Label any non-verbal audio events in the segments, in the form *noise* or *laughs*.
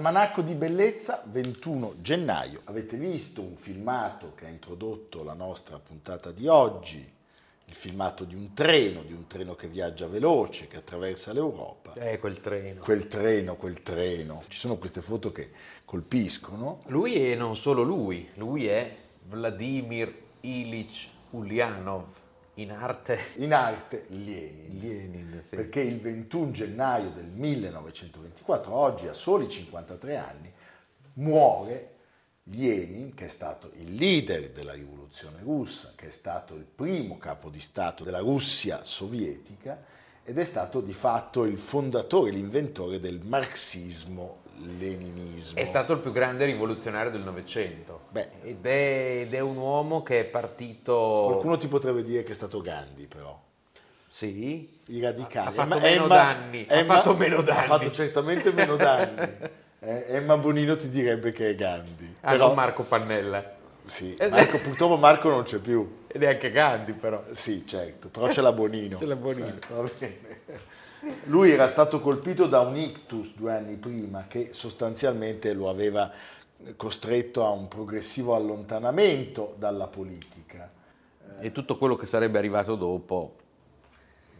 Almanacco di bellezza 21 gennaio. Avete visto un filmato che ha introdotto la nostra puntata di oggi, il filmato di un treno, di un treno che viaggia veloce, che attraversa l'Europa. Eh, quel treno. Quel treno, quel treno. Ci sono queste foto che colpiscono. Lui e non solo lui, lui è Vladimir Ilich Ulyanov in arte? In arte Lenin. Lenin sì. Perché il 21 gennaio del 1924, oggi a soli 53 anni, muore Lenin, che è stato il leader della rivoluzione russa, che è stato il primo capo di Stato della Russia sovietica ed è stato di fatto il fondatore, l'inventore del marxismo leninismo. È stato il più grande rivoluzionario del Novecento ed, ed, è, un uomo che è partito... Qualcuno ti potrebbe dire che è stato Gandhi però. Sì. I radicali. Ha fatto Emma, meno Emma, danni. Emma, ha fatto meno danni. Ha fatto certamente meno danni. *laughs* Eh, Emma Bonino ti direbbe che è Gandhi. Ah, però... Marco Pannella. Sì, Marco, purtroppo Marco non c'è più. E neanche Gandhi però. Sì, certo, però c'è la Bonino. c'è la Bonino. Va bene. Lui era stato colpito da un ictus due anni prima che sostanzialmente lo aveva costretto a un progressivo allontanamento dalla politica. E tutto quello che sarebbe arrivato dopo.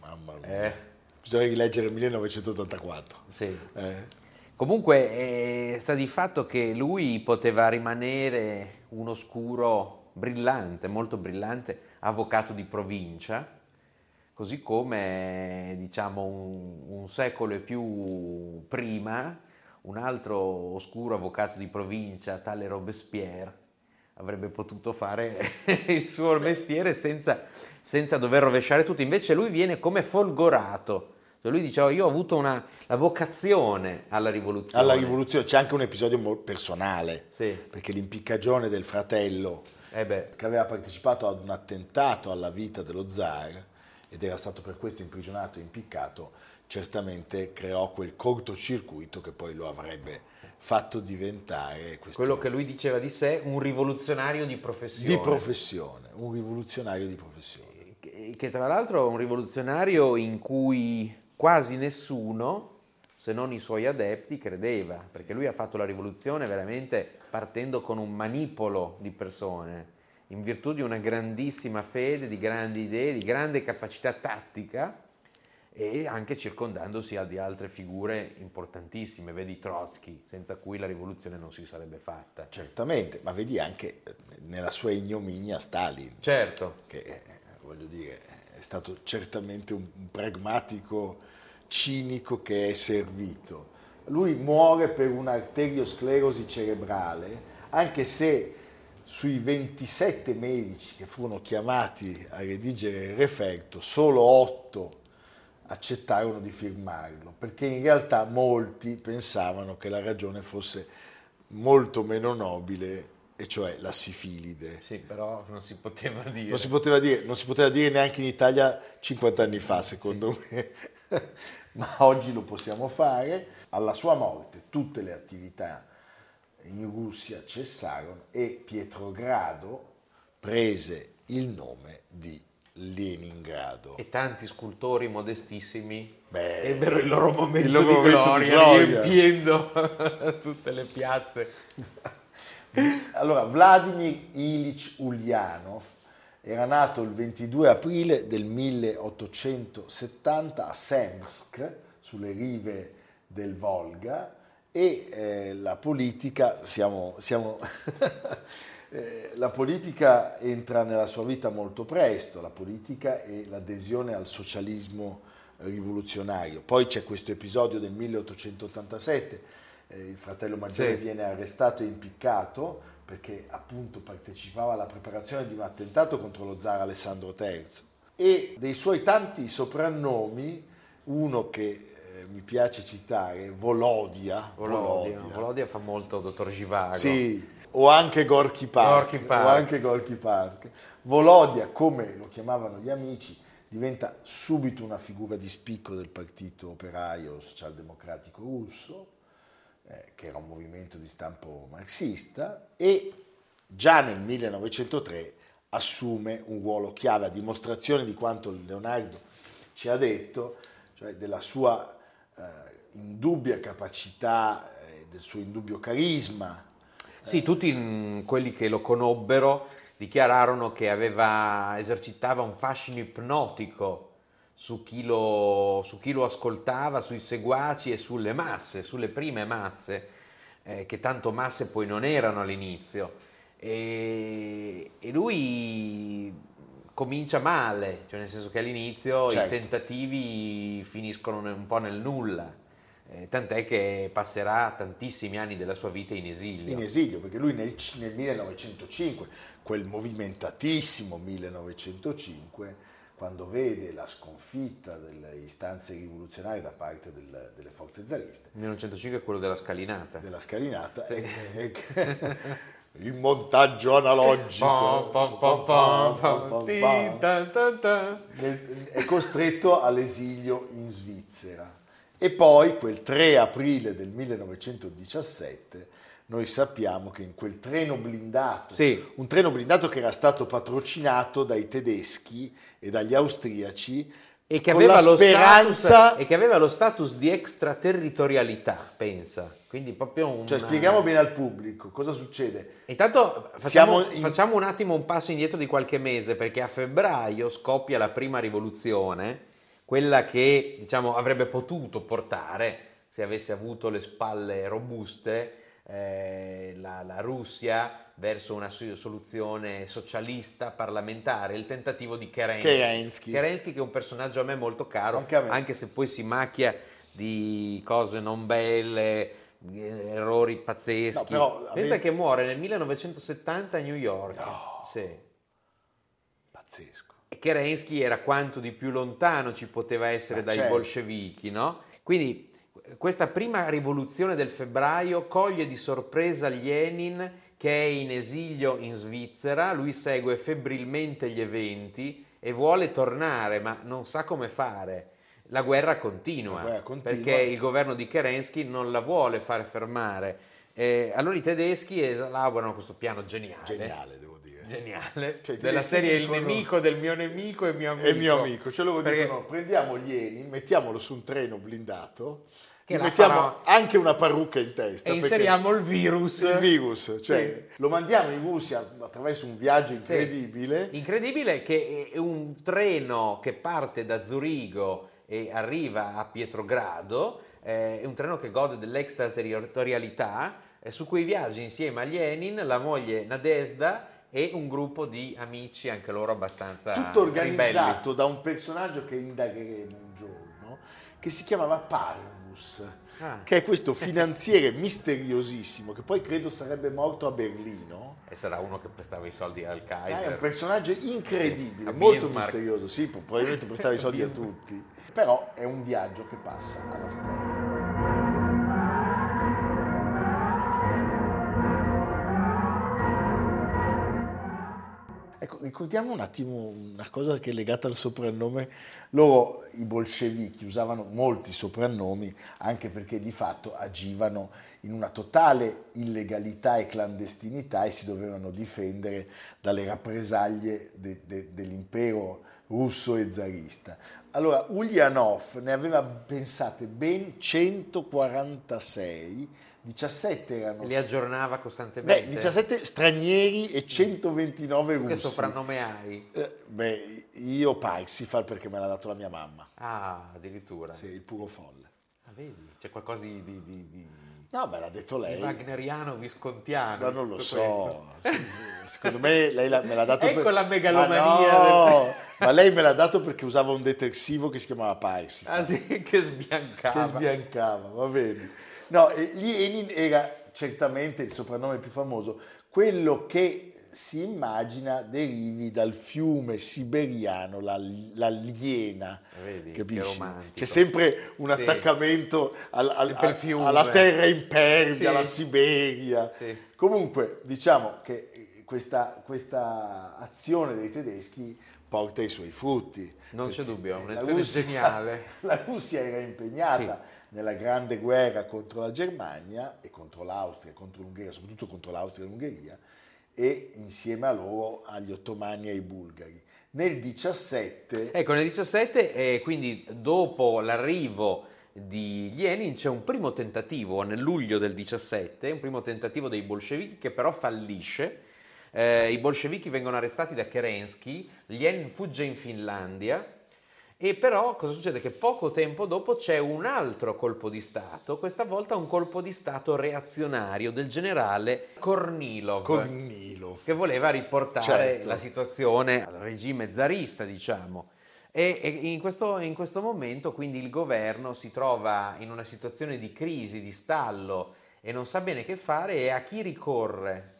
Mamma mia. Eh. Bisogna rileggere il 1984. Sì. Eh. Comunque eh, sta di fatto che lui poteva rimanere un oscuro brillante, molto brillante, avvocato di provincia, così come diciamo un, un secolo e più prima un altro oscuro avvocato di provincia, tale Robespierre, avrebbe potuto fare *laughs* il suo mestiere senza, senza, dover rovesciare tutto. Invece lui viene come folgorato. Cioè lui diceva, io ho avuto una, la vocazione alla rivoluzione. Alla rivoluzione, c'è anche un episodio personale, sì. perché l'impiccagione del fratello, eh che aveva partecipato ad un attentato alla vita dello zar, ed era stato per questo imprigionato e impiccato, certamente creò quel cortocircuito che poi lo avrebbe fatto diventare questo... quello che lui diceva di sé, un rivoluzionario di professione. Di professione, un rivoluzionario di professione. Che, che tra l'altro è un rivoluzionario in cui quasi nessuno, se non i suoi adepti, credeva, perché lui ha fatto la rivoluzione veramente partendo con un manipolo di persone in virtù di una grandissima fede, di grandi idee, di grande capacità tattica e anche circondandosi di altre figure importantissime, vedi Trotsky, senza cui la rivoluzione non si sarebbe fatta. Certamente, ma vedi anche eh, nella sua ignominia Stalin. Certo. Che, eh, voglio dire, è stato certamente un, un pragmatico cinico che è servito. Lui muore per un'arteriosclerosi cerebrale, anche se sui 27 medici che furono chiamati a redigere il referto, solo 8 accettarono di firmarlo, perché in realtà molti pensavano che la ragione fosse molto meno nobile, e cioè la sifilide. Sì, però non si poteva dire. Non si poteva dire, non si poteva dire neanche in Italia 50 anni fa, secondo sì. me, *laughs* ma oggi lo possiamo fare. Alla sua morte tutte le attività in Russia cessarono e Pietrogrado prese il nome di Leningrado. E tanti scultori modestissimi Beh, ebbero il loro momento, il loro di, momento gloria, di gloria, riempiendo *laughs* tutte le piazze. allora, Vladimir Ilich Ulyanov era nato il 22 aprile del 1870 a Semsk, sulle rive del Volga, e eh, la politica, siamo, siamo *laughs* eh, la politica entra nella sua vita molto presto, la politica e l'adesione al socialismo rivoluzionario. Poi c'è questo episodio del 1887, eh, il fratello maggiore Sì. viene arrestato e impiccato perché appunto partecipava alla preparazione di un attentato contro lo zar Alessandro III. E dei suoi tanti soprannomi, uno che eh, mi piace citare, Volodia. Volodia. Volodia fa molto dottor Givago. Sì, o anche Gorky Park. Gorky Park. O anche Gorky Park. Volodia, come lo chiamavano gli amici, diventa subito una figura di spicco del partito operaio socialdemocratico russo, eh, che era un movimento di stampo marxista, e già nel 1903 assume un ruolo chiave a dimostrazione di quanto Leonardo ci ha detto, cioè della sua indubbia capacità, eh, del suo indubbio carisma, Sì, tutti mm, quelli che lo conobbero dichiararono che aveva, esercitava un fascino ipnotico su chi, lo, su chi lo ascoltava, sui seguaci e sulle masse, sulle prime masse, eh, che tanto masse poi non erano all'inizio. E, e lui comincia male, cioè nel senso che all'inizio Certo. i tentativi finiscono un po' nel nulla. Eh, tant'è che passerà tantissimi anni della sua vita in esilio. in esilio, perché lui nel, nel 1905, quel movimentatissimo 1905, quando vede la sconfitta delle istanze rivoluzionarie da parte del- delle forze zariste, 1905 è quello della scalinata. della scalinata, e- e- *laughs* il montaggio analogico è costretto all'esilio in Svizzera. E poi quel 3 aprile del 1917 noi sappiamo che in quel treno blindato, Sì. un treno blindato che era stato patrocinato dai tedeschi e dagli austriaci, E che, aveva lo speranza... status, e che aveva lo status di extraterritorialità, pensa. Quindi proprio un... Cioè, spieghiamo bene al pubblico cosa succede. Intanto facciamo, in- facciamo un attimo un passo indietro di qualche mese, perché a febbraio scoppia la prima rivoluzione, quella che diciamo, avrebbe potuto portare, se avesse avuto le spalle robuste, eh, la, la Russia verso una soluzione socialista parlamentare, il tentativo di Kerensky. Kerensky. Kerensky che è un personaggio a me molto caro, Anche anche se poi si macchia di cose non belle, eh, errori pazzeschi. No, però Pensa me- che muore nel 1970 a New York. Sì. Pazzesco. E Kerensky era quanto di più lontano ci poteva essere Ah, dai certo. bolscevichi, no? Quindi questa prima rivoluzione del febbraio coglie di sorpresa Lenin che è in esilio in Svizzera, lui segue febbrilmente gli eventi e vuole tornare, ma non sa come fare. La guerra continua, La guerra continua. perché il governo di Kerensky non la vuole fare fermare. Eh, allora i tedeschi elaborano questo piano geniale. Geniale, devo. Geniale. Cioè, della serie Il nemico del mio nemico e mio amico. Il mio amico, cioè loro Perché- dicono prendiamo Lenin, mettiamolo su un treno blindato, Che gli mettiamo farà- anche una parrucca in testa. E inseriamo il virus. il virus, cioè lo mandiamo in Russia attraverso un viaggio incredibile. Incredibile che è un treno che parte da Zurigo e arriva a Pietrogrado, eh, è un treno che gode dell'extraterritorialità, eh, su cui viaggia insieme a Lenin, la moglie Nadezhda e un gruppo di amici, anche loro abbastanza Tutto ribelli. organizzato da un personaggio che indagheremo un giorno, che si chiamava Parvus, Ah. che è questo finanziere *laughs* misteriosissimo, che poi credo sarebbe morto a Berlino. E sarà uno che prestava i soldi al Kaiser. È un personaggio incredibile, A molto Bismarck. misterioso, sì, probabilmente prestava i soldi a tutti, però è un viaggio che passa alla storia. Ecco, ricordiamo un attimo una cosa che è legata al soprannome. Loro, i bolscevichi, usavano molti soprannomi anche perché di fatto agivano in una totale illegalità e clandestinità e si dovevano difendere dalle rappresaglie de- de- dell'impero russo e zarista. Allora, Ulyanov ne aveva pensate ben 146, 17 erano Li aggiornava costantemente. Beh, 17 stranieri e 129 russi. Che soprannome hai? Eh, Beh, io Parsifal perché me l'ha dato la mia mamma. Ah, addirittura. Sì, il puro folle. Ah, vedi, c'è qualcosa di, di, di, di- No, me l'ha detto lei. wagneriano, viscontiano. Ma non lo so. Secondo me lei me l'ha dato Ecco per... la megalomania Ma no, ma Ma lei me l'ha dato perché usava un detersivo che si chiamava Parsifal. Ah sì, che sbiancava. Che sbiancava, va bene. No, Lenin era certamente il soprannome più famoso, quello che si immagina derivi dal fiume siberiano, la, la Liena. Vedi, capisci? C'è sempre un sì. attaccamento al, al, al, alla terra impervia, sì. alla Siberia. Sì. Comunque, diciamo che questa, questa azione dei tedeschi porta i suoi frutti. Non c'è dubbio, è un'azione Russia, geniale. *laughs* La Russia era impegnata nella grande guerra contro la Germania e contro l'Austria, contro l'Ungheria, soprattutto contro l'Austria e l'Ungheria, e insieme a loro agli ottomani e ai bulgari. Nel 17... Ecco, nel 17, eh, quindi dopo l'arrivo di Lenin c'è un primo tentativo nel luglio del 17, un primo tentativo dei bolscevichi che però fallisce. Eh, I bolscevichi vengono arrestati da Kerensky, Lenin fugge in Finlandia e però cosa succede? Che poco tempo dopo c'è un altro colpo di Stato, questa volta un colpo di Stato reazionario del generale Kornilov, Kornilov. che voleva riportare certo. la situazione al regime zarista, diciamo. E, e in, questo, in questo momento quindi il governo si trova in una situazione di crisi, di stallo e non sa bene che fare e a chi ricorre?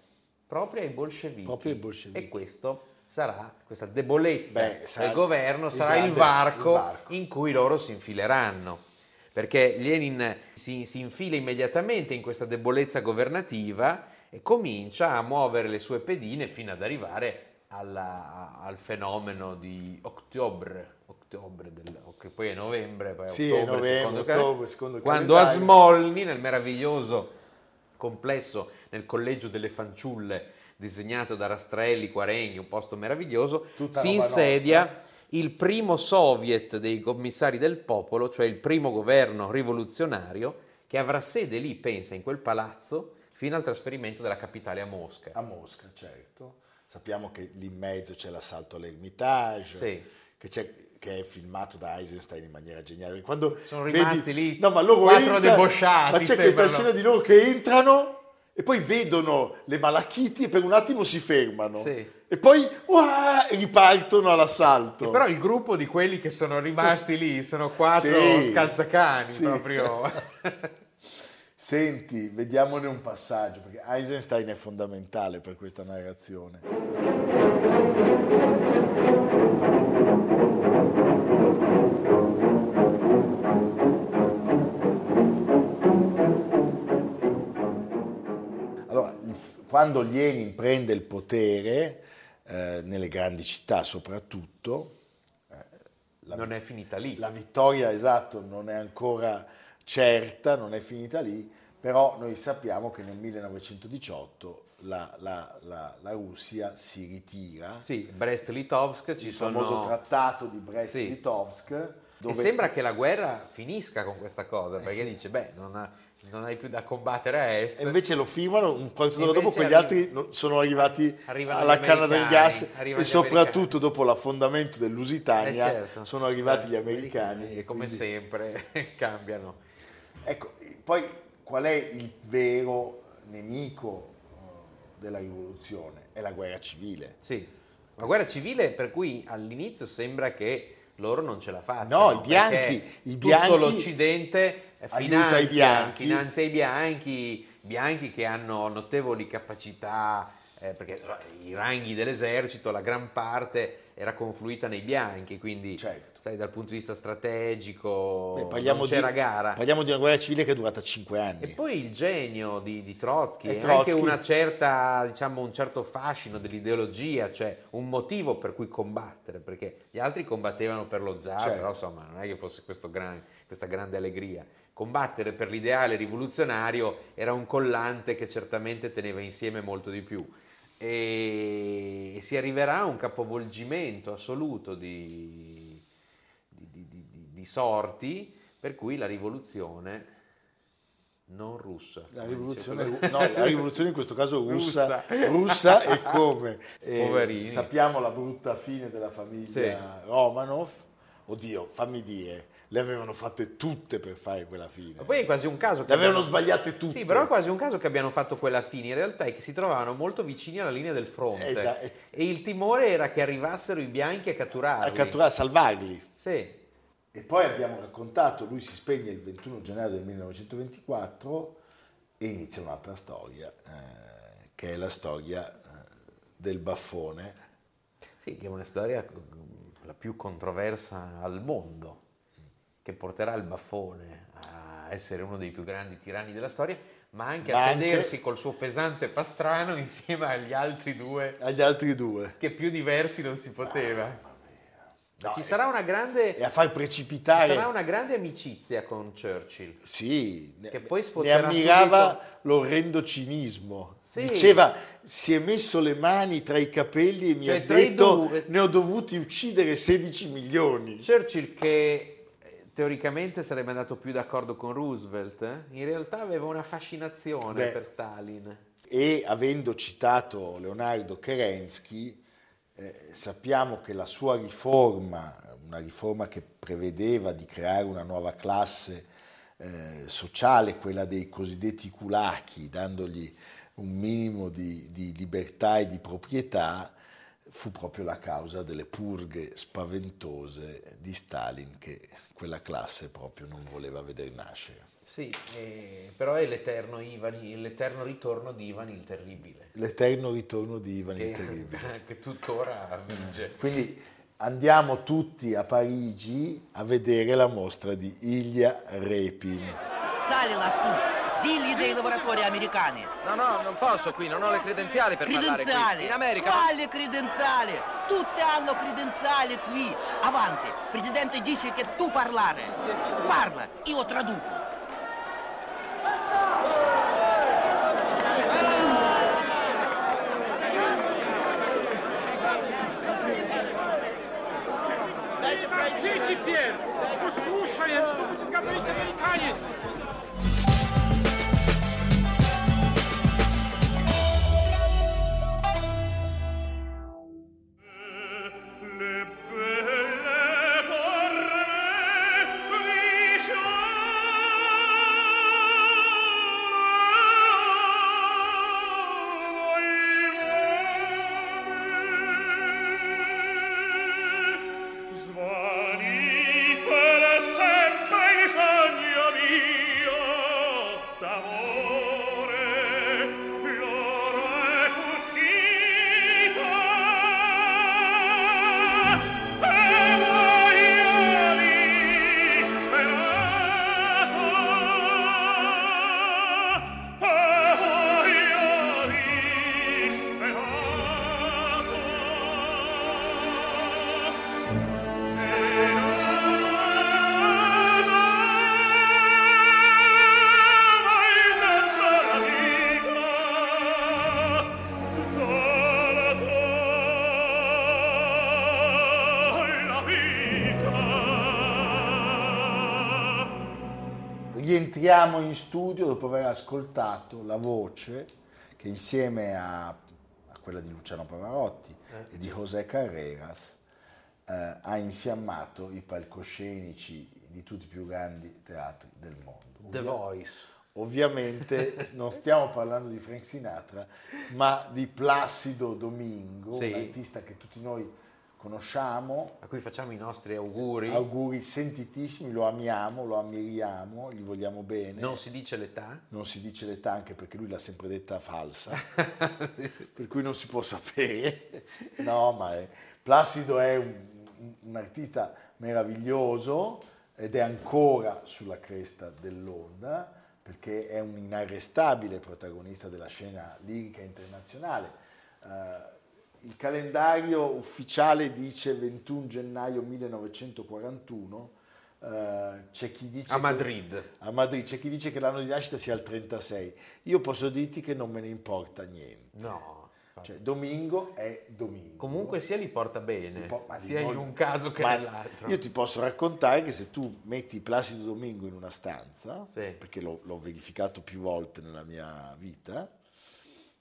Proprio ai bolscevichi. Proprio ai bolscevichi. E questo sarà questa debolezza Beh, sarà del governo, il sarà il varco, il varco. in cui loro si infileranno. Perché Lenin si, si infila immediatamente in questa debolezza governativa e comincia a muovere le sue pedine fino ad arrivare alla- al fenomeno di ottobre, ottobre del- che poi è novembre, poi è Sì, è ottobre, novembre, secondo ottobre, secondo quando a calendario. Smolny, nel meraviglioso complesso, nel collegio delle fanciulle, disegnato da Rastrelli, Quarenghi, un posto meraviglioso, Tutta si insedia il primo soviet dei commissari del popolo, cioè il primo governo rivoluzionario che avrà sede lì, pensa, in quel palazzo, fino al trasferimento della capitale a Mosca. A Mosca, certo. Sappiamo che lì in mezzo c'è l'assalto all'Ermitage, Sì. che, c'è- che è filmato da Eisenstein in maniera geniale. Quando Sono vedi- rimasti lì no, ma loro quattro entrano- debosciati, Ma c'è questa scena di loro che entrano e poi vedono le malachiti e per un attimo si fermano. Sì. E poi uah, ripartono all'assalto. E però il gruppo di quelli che sono rimasti lì sono quattro Sì. scalzacani Sì. proprio. *laughs* Senti, vediamone un passaggio, perché Eisenstein è fondamentale per questa narrazione. Quando Lenin prende il potere, eh, nelle grandi città soprattutto, la non è finita lì. la vittoria, esatto, non è ancora certa, non è finita lì, però noi sappiamo che nel 1918 la, la- la- la Russia si ritira. Sì, Brest-Litovsk ci il sono... famoso trattato di Brest-Litovsk, E dove sembra che la guerra finisca con questa cosa, perché sì. dice, beh, non, ha- non hai più da combattere a est. e invece lo firmano un d'ora Invece dopo, quegli altri no- sono arrivati alla canna del gas e soprattutto americani. dopo l'affondamento Eh, dell'Usitania certo. sono arrivati Eh, gli americani. E come quindi- sempre *laughs* cambiano. Ecco, poi qual è il vero nemico eh, della rivoluzione? È la guerra civile. Sì, una guerra civile per cui all'inizio sembra che loro non ce la facciano. No, i bianchi- i tutto bianchi l'Occidente aiuta i finanzia, bianchi. finanzia i bianchi, bianchi che hanno notevoli capacità, eh, perché i ranghi dell'esercito, la gran parte era confluita nei bianchi, quindi Certo. sai, dal punto di vista strategico Beh, parliamo, c'era di, gara. parliamo di una guerra civile che è durata cinque anni. E poi il genio di, di Trotsky, E e Trotsky. anche una certa, diciamo, un certo fascino dell'ideologia, cioè un motivo per cui combattere, perché gli altri combattevano per lo zar, Certo. però insomma non è che fosse gran- questa grande allegria. Combattere per l'ideale rivoluzionario era un collante che certamente teneva insieme molto di più. E si arriverà a un capovolgimento assoluto di, di- di- di- sorti, per cui la rivoluzione non russa. La rivoluzione, no, la rivoluzione in questo caso russa, Russa. russa e come? *laughs* Eh, Poverini. sappiamo la brutta fine della famiglia Romanov, oddio, fammi dire, le avevano fatte tutte per fare quella fine. Ma poi è quasi un caso che Le avevano sbagliate tutte. Sì, però è quasi un caso che abbiano fatto quella fine. In realtà è che si trovavano molto vicini alla linea del fronte. Esatto. E il timore era che arrivassero i bianchi a catturarli. a catturare, a salvarli. Sì. E poi abbiamo raccontato, lui si spegne il 21 gennaio del 1924 e inizia un'altra storia, eh, che è la storia eh, del baffone. Sì, che è una storia la più controversa al mondo, che porterà il baffone a essere uno dei più grandi tiranni della storia, ma anche Ma a anche- sedersi col suo pesante pastrano insieme agli altri due, Agli altri due. che più diversi non si poteva. No, Ci sarà una grande, E a far ci precipitare... sarà una grande amicizia con Churchill. Sì, ne, Che poi ne sfotterà ammirava subito- l'orrendo cinismo. Sì. Diceva, si è messo le mani tra i capelli e mi Cioè, ha detto, due- ne ho dovuti uccidere 16 milioni. Churchill che eh, teoricamente sarebbe andato più d'accordo con Roosevelt, eh, in realtà aveva una fascinazione Beh. per Stalin. E avendo citato Leonardo Kerensky, eh, sappiamo che la sua riforma, una riforma che prevedeva di creare una nuova classe eh, sociale, quella dei cosiddetti kulaki, dandogli un minimo di, di libertà e di proprietà, fu proprio la causa delle purghe spaventose di Stalin che quella classe proprio non voleva vedere nascere. Sì, eh, però è l'eterno, Ivan, l'eterno ritorno di Ivan il Terribile, L'eterno ritorno di Ivan il che, Terribile. *laughs* che tuttora vige. Quindi andiamo tutti a Parigi a vedere la mostra di Ilya Repin. Sali lassù, digli dei lavoratori americani. No, no, non posso qui, non ho le credenziali per parlare Credenziali. qui. In America. ma- Quali credenziali? Tutti hanno credenziali qui. Avanti, presidente dice che tu parlare. Parla, io traduco. Молчите теперь! Послушаем, что будет говорить американец! Rientriamo in studio dopo aver ascoltato la voce che insieme a, a quella di Luciano Pavarotti e di José Carreras eh, ha infiammato i palcoscenici di tutti i più grandi teatri del mondo. The Voice. Ovviamente *laughs* non stiamo parlando di Frank Sinatra, ma di Placido Domingo, Sì. un artista che tutti noi conosciamo, A cui facciamo i nostri auguri. auguri sentitissimi, lo amiamo, lo ammiriamo, gli vogliamo bene. Non si dice l'età. Non si dice l'età anche perché lui l'ha sempre detta falsa, *laughs* per cui non si può sapere. No, ma è- Placido è un, un- artista meraviglioso ed è ancora sulla cresta dell'onda perché è un inarrestabile protagonista della scena lirica internazionale. Eh, il calendario ufficiale dice 21 gennaio 1941. eh, c'è chi dice A che- Madrid. a Madrid c'è chi dice che l'anno di nascita sia il 36. Io posso dirti che non me ne importa niente. No. Cioè, domingo è domingo. Comunque sia li porta bene, po', sia in un caso che nell'altro. Io ti posso raccontare che se tu metti Placido Domingo in una stanza, Sì. perché l'ho, l'ho verificato più volte nella mia vita,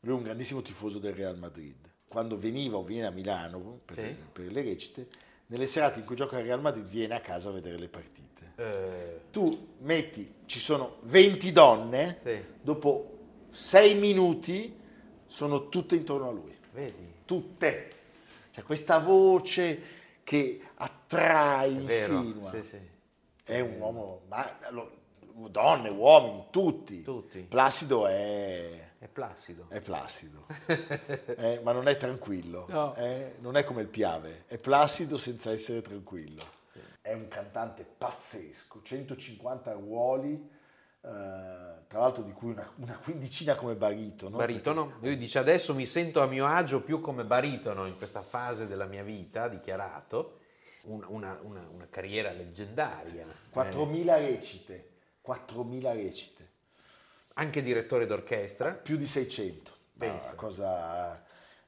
lui è un grandissimo tifoso del Real Madrid. Quando veniva o viene a Milano per, Sì. per le recite, nelle serate in cui gioca il Real Madrid viene a casa a vedere le partite. Eh, Tu metti, ci sono 20 donne, Sì. dopo 6 minuti sono tutte intorno a lui. vedi? Tutte. Cioè questa voce che attrae, insinua. Sì. È un uomo, ma donne, uomini, tutti. Tutti. Placido è, È placido. è placido, *laughs* Eh, ma non è tranquillo, No. eh, non è come il Piave, è placido senza essere tranquillo. È un cantante pazzesco, 150 ruoli, eh, tra l'altro di cui una, una quindicina come baritono. Baritono, lui dice adesso mi sento a mio agio più come baritono in questa fase della mia vita, ha dichiarato, Un- una, una- una carriera leggendaria. perché 4.000 recite, 4.000 recite. Anche direttore d'orchestra. più di 600. Ma Pensa. cosa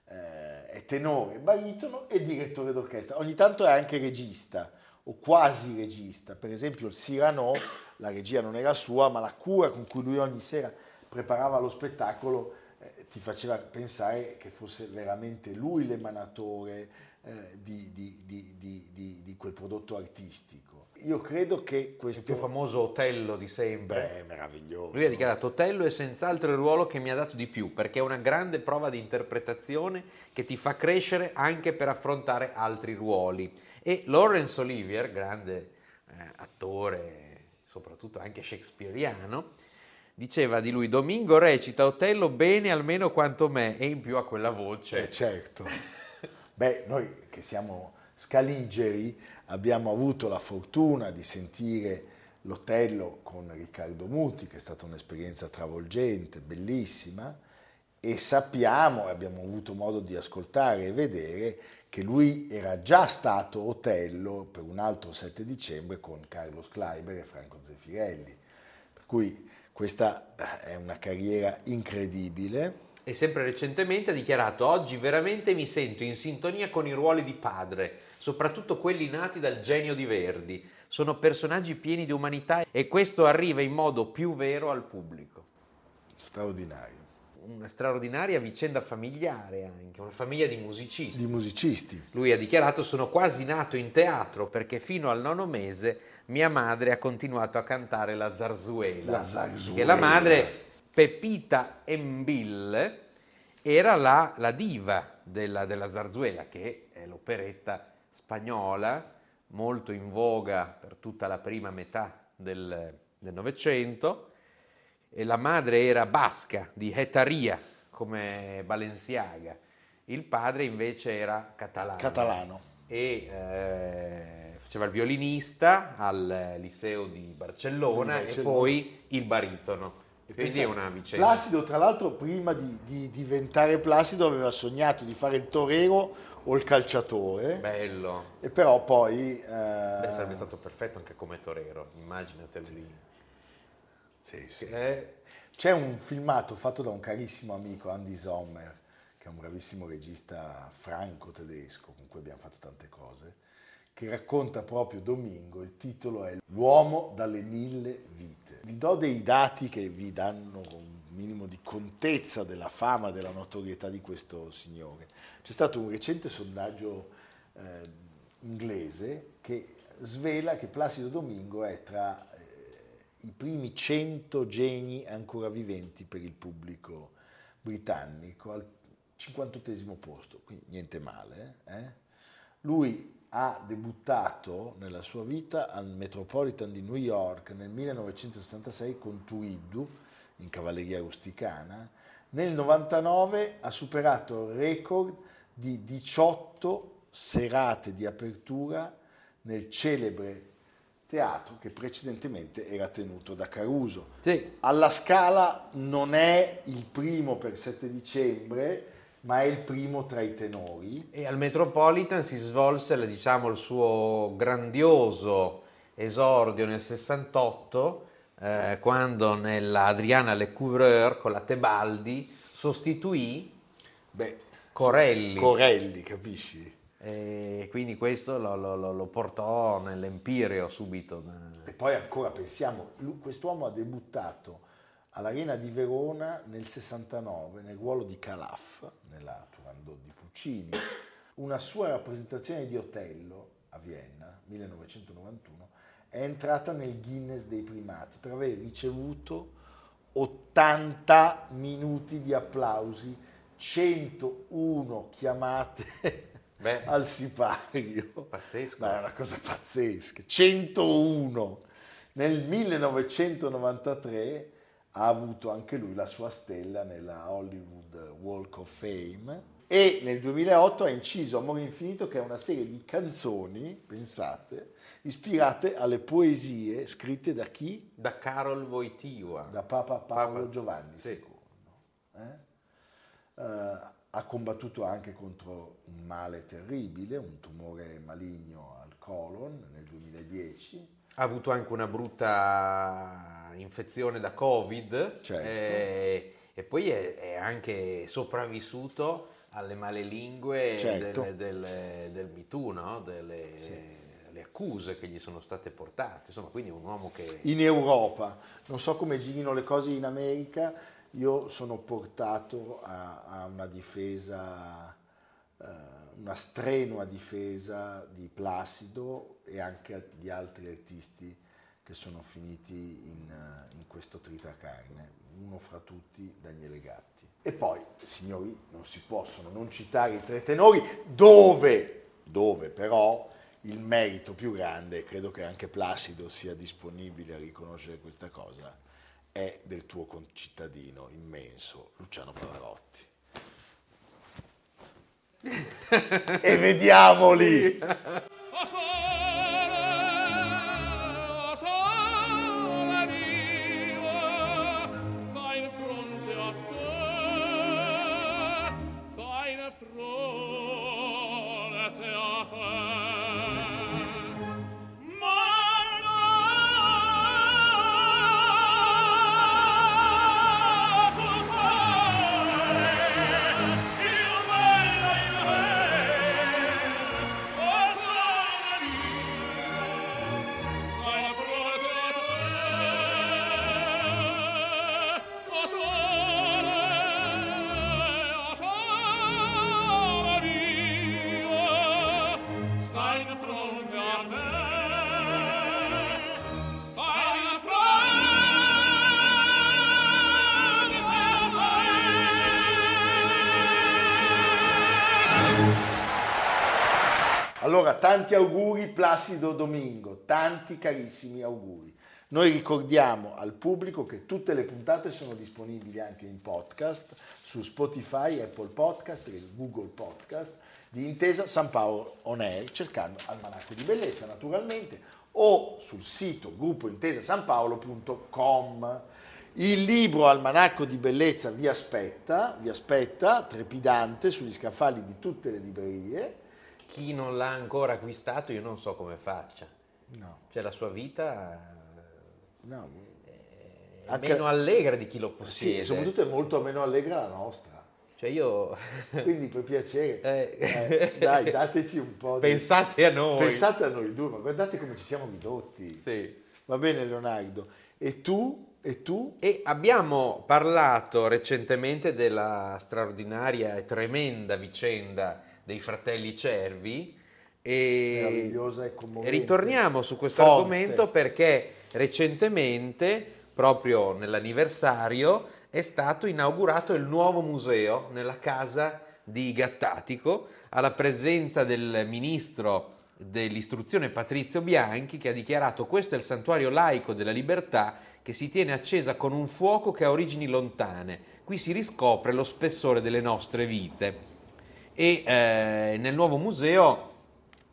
eh, è tenore, baritono e direttore d'orchestra. Ogni tanto è anche regista o quasi regista. Per esempio il Cyrano, la regia non era sua, ma la cura con cui lui ogni sera preparava lo spettacolo eh, ti faceva pensare che fosse veramente lui l'emanatore eh, di- di- di- di quel prodotto artistico. Io credo che Il questo... più famoso Otello di sempre. Beh, è meraviglioso. Lui ha dichiarato Otello è senz'altro il ruolo che mi ha dato di più perché è una grande prova di interpretazione che ti fa crescere anche per affrontare altri ruoli. E Laurence Olivier, grande eh, attore, soprattutto anche shakespeariano, diceva di lui Domingo recita Otello bene almeno quanto me e in più ha quella voce. Eh, certo. Beh, noi che siamo scaligeri abbiamo avuto la fortuna di sentire l'Otello con Riccardo Muti, che è stata un'esperienza travolgente, bellissima, e sappiamo, abbiamo avuto modo di ascoltare e vedere, che lui era già stato Otello per un altro 7 dicembre con Carlos Kleiber e Franco Zeffirelli. Per cui questa è una carriera incredibile. E sempre recentemente ha dichiarato oggi veramente mi sento in sintonia con i ruoli di padre, soprattutto quelli nati dal genio di Verdi. Sono personaggi pieni di umanità e questo arriva in modo più vero al pubblico. Straordinario. Una straordinaria vicenda familiare anche, una famiglia di musicisti. Di musicisti. Lui ha dichiarato sono quasi nato in teatro perché fino al nono mese mia madre ha continuato a cantare la zarzuela. La zarzuela. Che la madre, Pepita Embil, era la, la diva della, della zarzuela, che è l'operetta spagnola, molto in voga per tutta la prima metà del del Novecento. E la madre era basca, di Hetaria, come Balenciaga. Il padre invece era catalano. Catalano. E eh, faceva il violinista al liceo di Barcellona Di e Barcellona. poi il baritono. Quindi è una vicenda. Placido, tra l'altro, prima di, di diventare Placido aveva sognato di fare il torero o il calciatore, Bello. e però poi... eh, Beh, sarebbe stato perfetto anche come torero, immaginatelo lì. sì, sì. Eh, C'è un filmato fatto da un carissimo amico, Andy Sommer, che è un bravissimo regista franco-tedesco con cui abbiamo fatto tante cose, che racconta proprio Domingo, il titolo è L'uomo dalle mille vite. Vi do dei dati che vi danno un minimo di contezza della fama, della notorietà di questo signore. C'è stato un recente sondaggio eh, inglese che svela che Placido Domingo è tra eh, i primi 100 geni ancora viventi per il pubblico britannico al 58 posto, quindi niente male. eh? Lui ha debuttato nella sua vita al Metropolitan di New York nel 1966 con Tuiddu in cavalleria rusticana. Nel 99 ha superato il record di 18 serate di apertura nel celebre teatro che precedentemente era tenuto da Caruso. sì, Alla Scala non è il primo per 7 dicembre, ma è il primo tra i tenori. E al Metropolitan si svolse diciamo, il suo grandioso esordio nel 68, eh, quando nella Adriana Le Couvreur con la Tebaldi sostituì Beh, Corelli. Corelli, capisci? e quindi questo lo, lo- lo- portò nell'Empireo subito. E poi ancora pensiamo, quest'uomo ha debuttato all'Arena di Verona nel 69 nel ruolo di Calaf, nella Turandot di Puccini. Una sua rappresentazione di Otello a Vienna, 1991, è entrata nel Guinness dei primati per aver ricevuto 80 minuti di applausi, 101 chiamate Beh. *laughs* al sipario. Pazzesco. Ma è una cosa pazzesca. 101. Nel 1993 ha avuto anche lui la sua stella nella Hollywood Walk of Fame e nel 2008 ha inciso Amore Infinito che è una serie di canzoni, pensate, ispirate alle poesie scritte da chi? Da Carol Wojtyła. Da Papa Paolo Papa- Giovanni sì. II. eh? Eh, ha combattuto anche contro un male terribile, un tumore maligno al colon nel 2010. Ha avuto anche una brutta infezione da Covid Certo. eh, e poi è, è anche sopravvissuto alle malelingue Certo. del, del, del Me Too, no? delle le accuse che gli sono state portate. Insomma, quindi un uomo che... In Europa, non so come girino le cose in America, io sono portato a, a una difesa, eh, una strenua difesa di Placido e anche di altri artisti che sono finiti in, eh, in questo tritacarne, uno fra tutti Daniele Gatti. E poi, signori, non si possono non citare i tre tenori, dove, dove però il merito più grande, credo che anche Placido sia disponibile a riconoscere questa cosa, è del tuo concittadino immenso, Luciano Pavarotti. *laughs* e vediamoli! Allora, tanti auguri Placido Domingo, tanti carissimi auguri. Noi ricordiamo al pubblico che tutte le puntate sono disponibili anche in podcast su Spotify, Apple Podcast e Google Podcast di Intesa San Paolo On Air, cercando Almanacco di Bellezza naturalmente, o sul sito gruppointesasanpaolo.com. Il libro Almanacco di Bellezza vi aspetta, vi aspetta, trepidante, sugli scaffali di tutte le librerie. Chi non l'ha ancora acquistato io non so come faccia. No, Cioè la sua vita no. è Anche- meno allegra di chi lo Sì, possiede. e soprattutto è molto meno allegra la nostra. Cioè io... *laughs* Quindi per piacere, Eh. eh, dai, dateci un po' di... Pensate a noi. Pensate a noi due, ma guardate come ci siamo ridotti. Sì. Va bene Leonardo. E tu? E tu? E abbiamo parlato recentemente della straordinaria e tremenda vicenda dei fratelli Cervi e e ritorniamo su questo Forte. argomento perché recentemente, proprio nell'anniversario, è stato inaugurato il nuovo museo nella casa di Gattatico alla presenza del ministro dell'istruzione Patrizio Bianchi che ha dichiarato questo è il santuario laico della libertà che si tiene accesa con un fuoco che ha origini lontane. Qui si riscopre lo spessore delle nostre vite. E eh, nel nuovo museo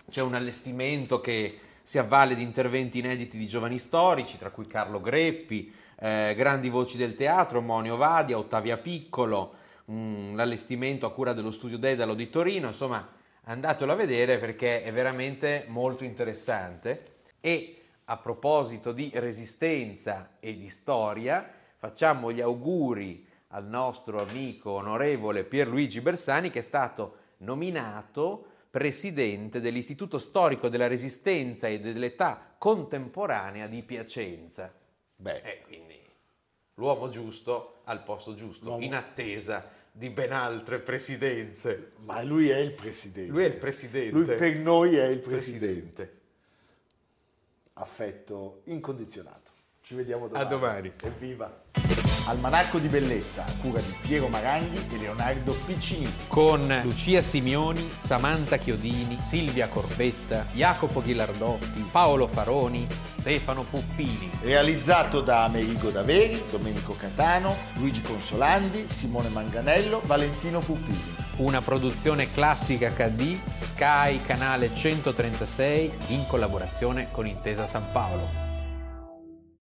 c'è un allestimento che si avvale di interventi inediti di giovani storici, tra cui Carlo Greppi, eh, grandi voci del teatro, Monio Vadia, Ottavia Piccolo, mm, l'allestimento a cura dello studio Dedalo di Torino, insomma andatelo a vedere perché è veramente molto interessante. E a proposito di resistenza e di storia, facciamo gli auguri al nostro amico onorevole Pierluigi Bersani che è stato nominato presidente dell'Istituto Storico della Resistenza e dell'Età Contemporanea di Piacenza. Beh, E quindi l'uomo giusto al posto giusto, L'uomo- in attesa di ben altre presidenze. Ma lui è il presidente. Lui è il presidente. Lui per noi è il presidente. Affetto incondizionato. Ci vediamo domani. A domani. Evviva! Almanacco di bellezza a cura di Piero Maranghi e Leonardo Piccini. Con Lucia Simioni, Samantha Chiodini, Silvia Corbetta, Jacopo Ghilardotti, Paolo Faroni, Stefano Puppini. Realizzato da Amerigo Daveri, Domenico Catano, Luigi Consolandi, Simone Manganello, Valentino Puppini. Una produzione classica HD, Sky Canale 136 in collaborazione con Intesa San Paolo.